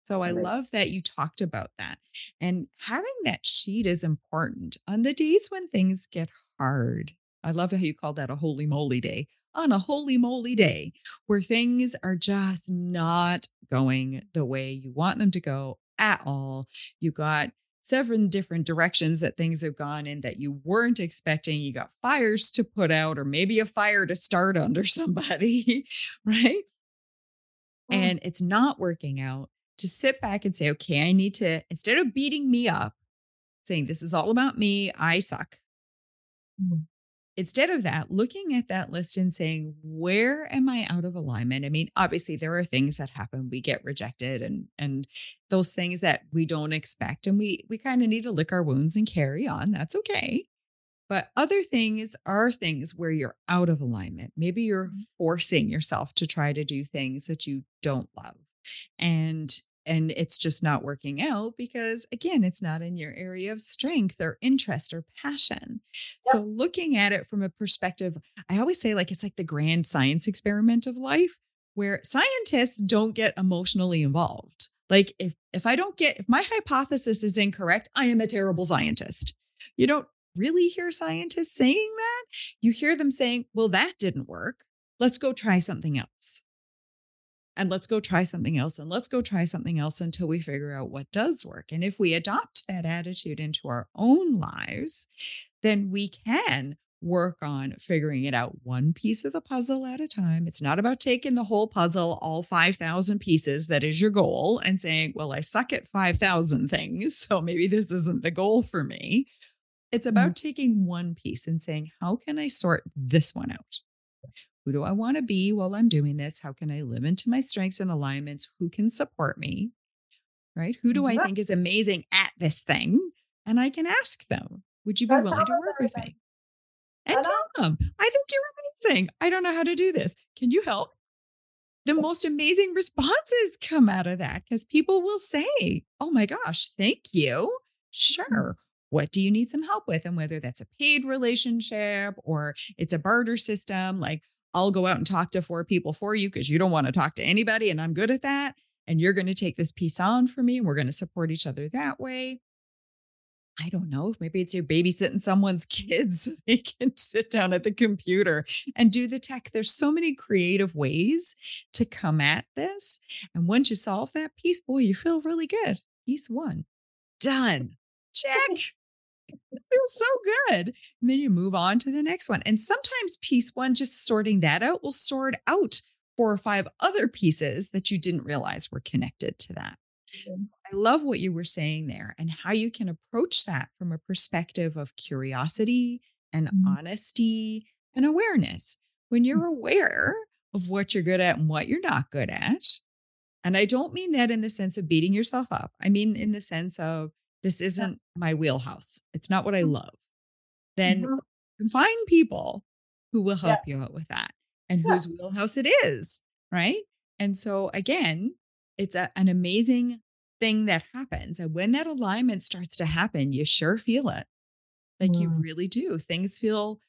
So I love that you talked about that. And having that sheet is important on the days when things get hard. I love how you call that a holy moly day. On a holy moly day where things are just not going the way you want them to go at all. You got seven different directions that things have gone in that you weren't expecting. You got fires to put out, or maybe a fire to start under somebody, right? Mm. And it's not working out. To sit back and say, okay, I need to, instead of beating me up, saying, this is all about me, I suck. Mm instead of that, looking at that list and saying, where am I out of alignment? I mean, obviously there are things that happen. We get rejected and and those things that we don't expect. And we we kind of need to lick our wounds and carry on. That's okay. But other things are things where you're out of alignment. Maybe you're mm-hmm. forcing yourself to try to do things that you don't love. And and it's just not working out because again it's not in your area of strength or interest or passion. Yep. so looking at it from a perspective i always say like it's like the grand science experiment of life where scientists don't get emotionally involved. Like if if i don't get if my hypothesis is incorrect i am a terrible scientist. You don't really hear scientists saying that? You hear them saying well that didn't work. Let's go try something else and let's go try something else and let's go try something else until we figure out what does work. And if we adopt that attitude into our own lives, then we can work on figuring it out one piece of the puzzle at a time. It's not about taking the whole puzzle, all 5,000 pieces that is your goal, and saying, well, I suck at 5,000 things. So maybe this isn't the goal for me. It's about mm-hmm. taking one piece and saying, how can I sort this one out? Who do I want to be while I'm doing this? How can I live into my strengths and alignments? Who can support me? Right? Who do I think is amazing at this thing? And I can ask them, would you be That's willing to work with me? And tell them, I think you're amazing. I don't know how to do this. Can you help? The most amazing responses come out of that because people will say, Oh my gosh, thank you. Mm-hmm. Sure what do you need some help with? And whether that's a paid relationship or it's a barter system, like, I'll go out and talk to four people for you because you don't want to talk to anybody. And I'm good at that. And you're going to take this piece on for me. And we're going to support each other that way. I don't know. Maybe it's you're babysitting someone's kids so they can sit down at the computer and do the tech. There's so many creative ways to come at this. And once you solve that piece, boy, you feel really good. Piece one, done. Check it feels so good. And then you move on to the next one. And sometimes piece one, just sorting that out, will sort out four or five other pieces that you didn't realize were connected to that. Mm-hmm. I love what you were saying there and how you can approach that from a perspective of curiosity and mm-hmm. honesty and awareness. When you're mm-hmm. aware of what you're good at and what you're not good at, and I don't mean that in the sense of beating yourself up. I mean in the sense of this isn't my wheelhouse. It's not what I mm. love. Then mm-hmm. find people who will help yeah. you out with that and yeah. whose wheelhouse it is. Right. And so, again, it's a, an amazing thing that happens. And when that alignment starts to happen, you sure feel it. Like mm. you really do. Things feel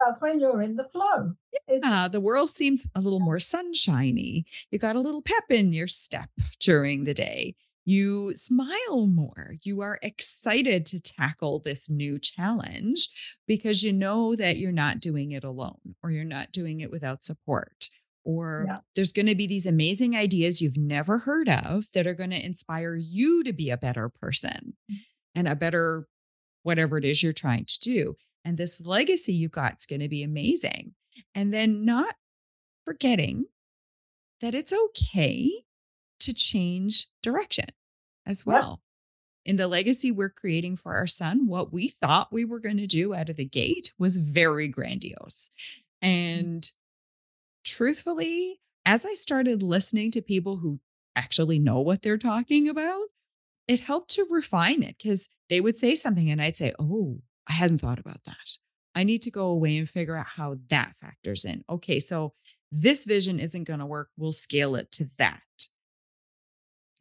that's when you're in the flow. Yeah, the world seems a little more sunshiny. You got a little pep in your step during the day you smile more. You are excited to tackle this new challenge because you know that you're not doing it alone or you're not doing it without support. Or yeah. there's going to be these amazing ideas you've never heard of that are going to inspire you to be a better person mm. and a better whatever it is you're trying to do. And this legacy you got is going to be amazing. And then not forgetting that it's okay to change direction as well. In the legacy we're creating for our son, what we thought we were going to do out of the gate was very grandiose. Mm. And truthfully, as I started listening to people who actually know what they're talking about, it helped to refine it because they would say something and I'd say, Oh, I hadn't thought about that. I need to go away and figure out how that factors in. Okay, so this vision isn't going to work. We'll scale it to that.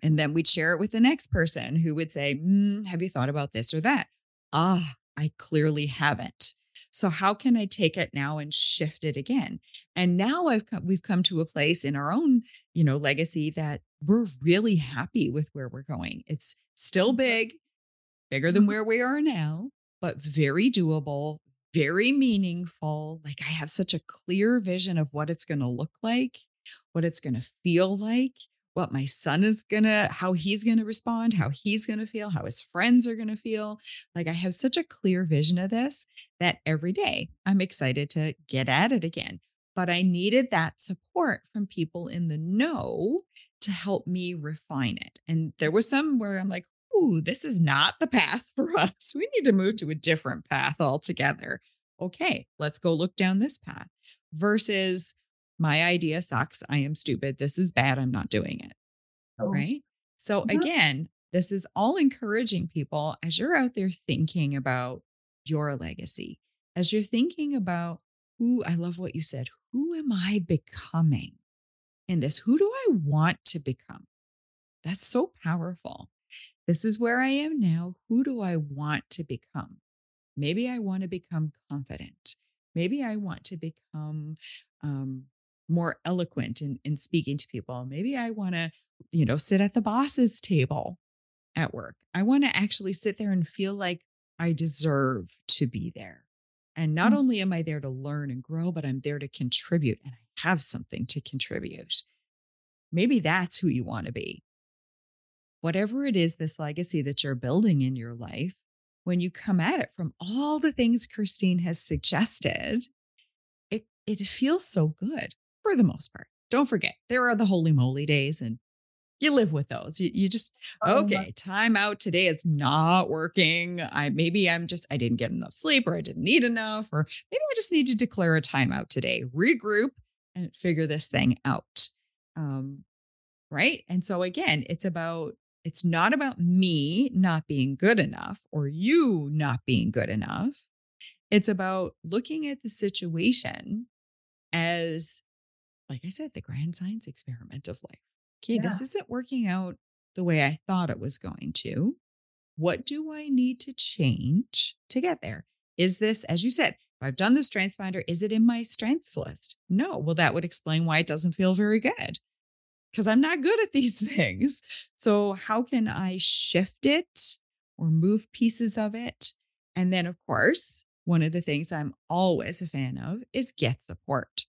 And then we'd share it with the next person who would say, mm, Have you thought about this or that? Ah, I clearly haven't. So how can I take it now and shift it again? And now I've come, we've come to a place in our own, you know, legacy that we're really happy with where we're going. It's still big, bigger than mm-hmm. where we are now, but very doable, very meaningful. Like I have such a clear vision of what it's going to look like, what it's going to feel like, what my son is gonna, how he's gonna respond, how he's gonna feel, how his friends are gonna feel. Like I have such a clear vision of this that every day I'm excited to get at it again. But I needed that support from people in the know to help me refine it. And there was some where I'm like, ooh, this is not the path for us. We need to move to a different path altogether. Okay, let's go look down this path versus my idea sucks. I am stupid. This is bad. I'm not doing it. Oh. Right. So, mm-hmm. again, this is all encouraging people as you're out there thinking about your legacy, as you're thinking about who I love what you said. Who am I becoming in this? Who do I want to become? That's so powerful. This is where I am now. Who do I want to become? Maybe I want to become confident. Maybe I want to become um, more eloquent in, in speaking to people. Maybe I want to, you know, sit at the boss's table at work. I want to actually sit there and feel like I deserve to be there. And not mm-hmm. only am I there to learn and grow, but I'm there to contribute and I have something to contribute. Maybe that's who you want to be. Whatever it is, this legacy that you're building in your life, when you come at it from all the things Kirsteen has suggested, it, it feels so good for the most part. Don't forget, there are the holy moly days and you live with those. You, you just, oh, okay, time out today is not working. I maybe I'm just, I didn't get enough sleep or I didn't need enough, or maybe I just need to declare a timeout today, regroup and figure this thing out. Um, right. And so again, it's about, it's not about me not being good enough or you not being good enough. It's about looking at the situation as like I said, the grand science experiment of life. Okay, yeah. this isn't working out the way I thought it was going to. What do I need to change to get there? Is this, as you said, if I've done the strengths finder, is it in my strengths list? No. Well, that would explain why it doesn't feel very good because I'm not good at these things. So, how can I shift it or move pieces of it? And then, of course, one of the things I'm always a fan of is get support.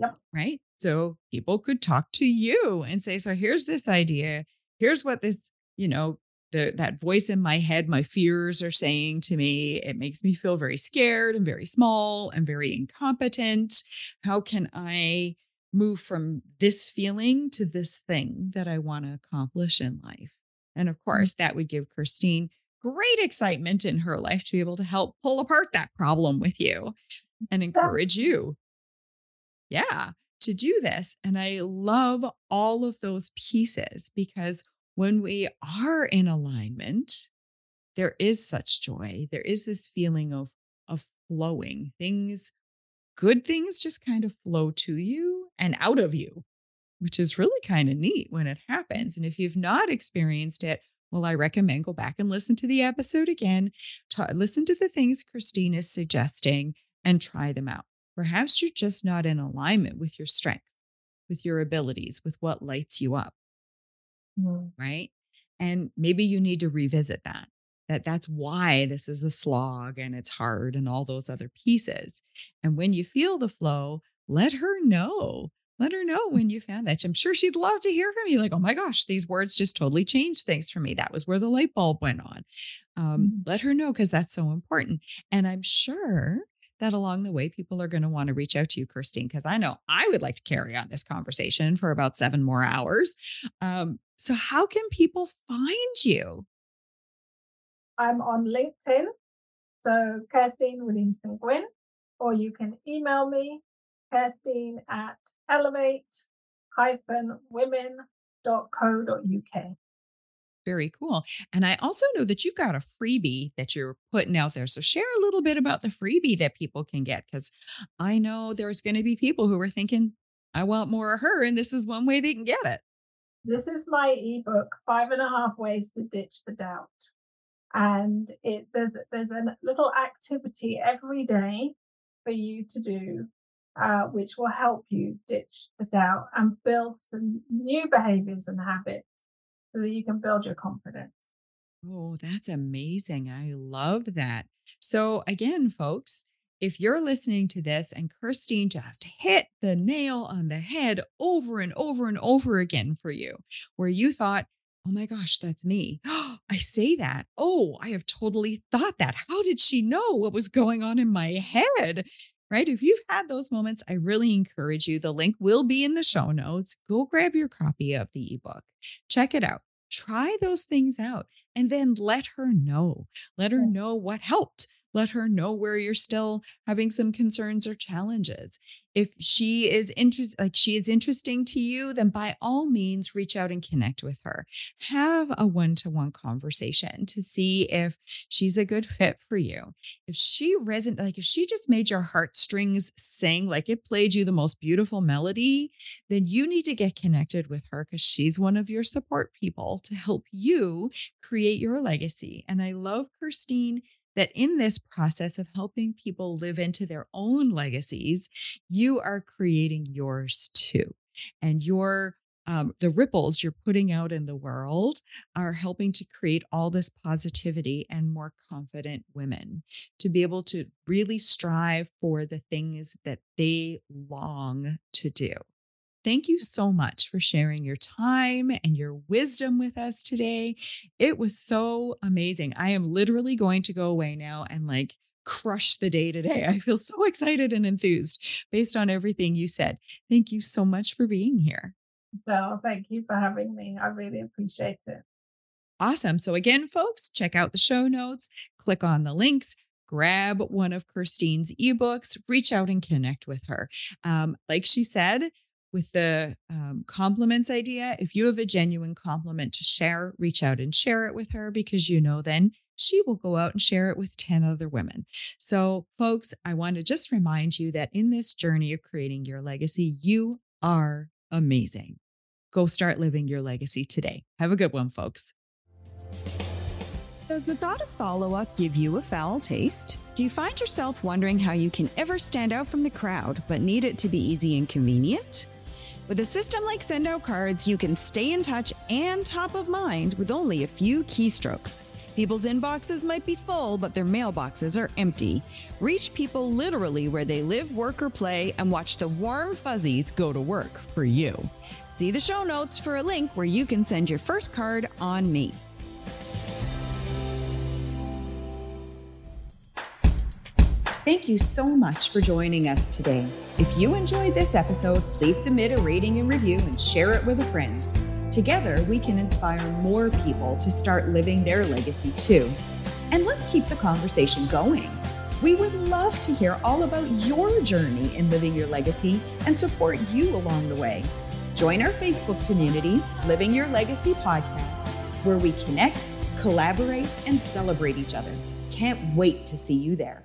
Yep. Right. So people could talk to you and say, so here's this idea. Here's what this, you know, the that voice in my head, my fears are saying to me. It makes me feel very scared and very small and very incompetent. How can I move from this feeling to this thing that I want to accomplish in life? And of mm-hmm. course, that would give Kirsteen great excitement in her life to be able to help pull apart that problem with you and encourage you yeah, to do this. And I love all of those pieces because when we are in alignment, there is such joy. There is this feeling of, of flowing. Things, good things just kind of flow to you and out of you, which is really kind of neat when it happens. And if you've not experienced it, well, I recommend go back and listen to the episode again, listen to the things Kirsteen is suggesting and try them out. Perhaps you're just not in alignment with your strength, with your abilities, with what lights you up. Mm. Right. And maybe you need to revisit that. That that's why this is a slog and it's hard and all those other pieces. And when you feel the flow, let her know. Let her know when you found that. I'm sure she'd love to hear from you. Like, oh my gosh, these words just totally changed things for me. That was where the light bulb went on. Um, mm-hmm. Let her know because that's so important. And I'm sure that along the way, people are going to want to reach out to you, Kirsteen, because I know I would like to carry on this conversation for about seven more hours. Um, so, how can people find you? I'm on LinkedIn. So, Kirsteen Williamson Guinn, or you can email me, Kirsteen at elevate women.co.uk. Very cool. And I also know that you've got a freebie that you're putting out there. So share a little bit about the freebie that people can get because I know there's going to be people who are thinking, I want more of her, and this is one way they can get it. This is my ebook, Five and a Half Ways to Ditch the Doubt. And it there's there's a little activity every day for you to do, uh, which will help you ditch the doubt and build some new behaviors and habits so that you can build your confidence. Oh, that's amazing. I love that. So, again, folks, if you're listening to this and Kirsteen just hit the nail on the head over and over and over again for you, where you thought, oh my gosh, that's me. I say that. Oh, I have totally thought that. How did she know what was going on in my head? Right. If you've had those moments, I really encourage you. The link will be in the show notes. Go grab your copy of the ebook, check it out, try those things out, and then let her know. Let her yes. know what helped let her know where you're still having some concerns or challenges. If she is interest like she is interesting to you then by all means reach out and connect with her. Have a one-to-one conversation to see if she's a good fit for you. If she resonate like if she just made your heartstrings sing like it played you the most beautiful melody then you need to get connected with her because she's one of your support people to help you create your legacy. And i love kirsteen that in this process of helping people live into their own legacies, you are creating yours too. And your um, the ripples you're putting out in the world are helping to create all this positivity and more confident women to be able to really strive for the things that they long to do. Thank you so much for sharing your time and your wisdom with us today. It was so amazing. I am literally going to go away now and like crush the day today. I feel so excited and enthused based on everything you said. Thank you so much for being here. Well, thank you for having me. I really appreciate it. Awesome. So, again, folks, check out the show notes, click on the links, grab one of Kirsteen's ebooks, reach out and connect with her. Um, like she said, with the um, compliments idea. If you have a genuine compliment to share, reach out and share it with her because you know then she will go out and share it with 10 other women. So, folks, I want to just remind you that in this journey of creating your legacy, you are amazing. Go start living your legacy today. Have a good one, folks. Does the thought of follow up give you a foul taste? Do you find yourself wondering how you can ever stand out from the crowd, but need it to be easy and convenient? With a system like Sendout Cards, you can stay in touch and top of mind with only a few keystrokes. People's inboxes might be full, but their mailboxes are empty. Reach people literally where they live, work, or play, and watch the warm fuzzies go to work for you. See the show notes for a link where you can send your first card on me. Thank you so much for joining us today. If you enjoyed this episode, please submit a rating and review and share it with a friend. Together, we can inspire more people to start living their legacy too. And let's keep the conversation going. We would love to hear all about your journey in living your legacy and support you along the way. Join our Facebook community, Living Your Legacy Podcast, where we connect, collaborate, and celebrate each other. Can't wait to see you there.